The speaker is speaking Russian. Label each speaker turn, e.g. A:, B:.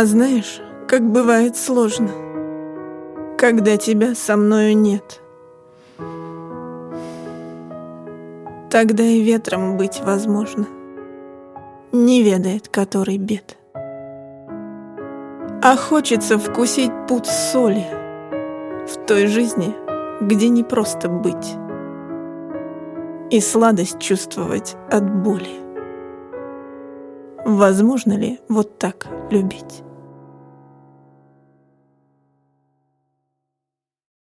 A: А знаешь, как бывает сложно, когда тебя со мною нет. Тогда и ветром быть возможно, не ведает который бед. А хочется вкусить путь соли в той жизни, где не просто быть и сладость чувствовать от боли. Возможно ли вот так любить?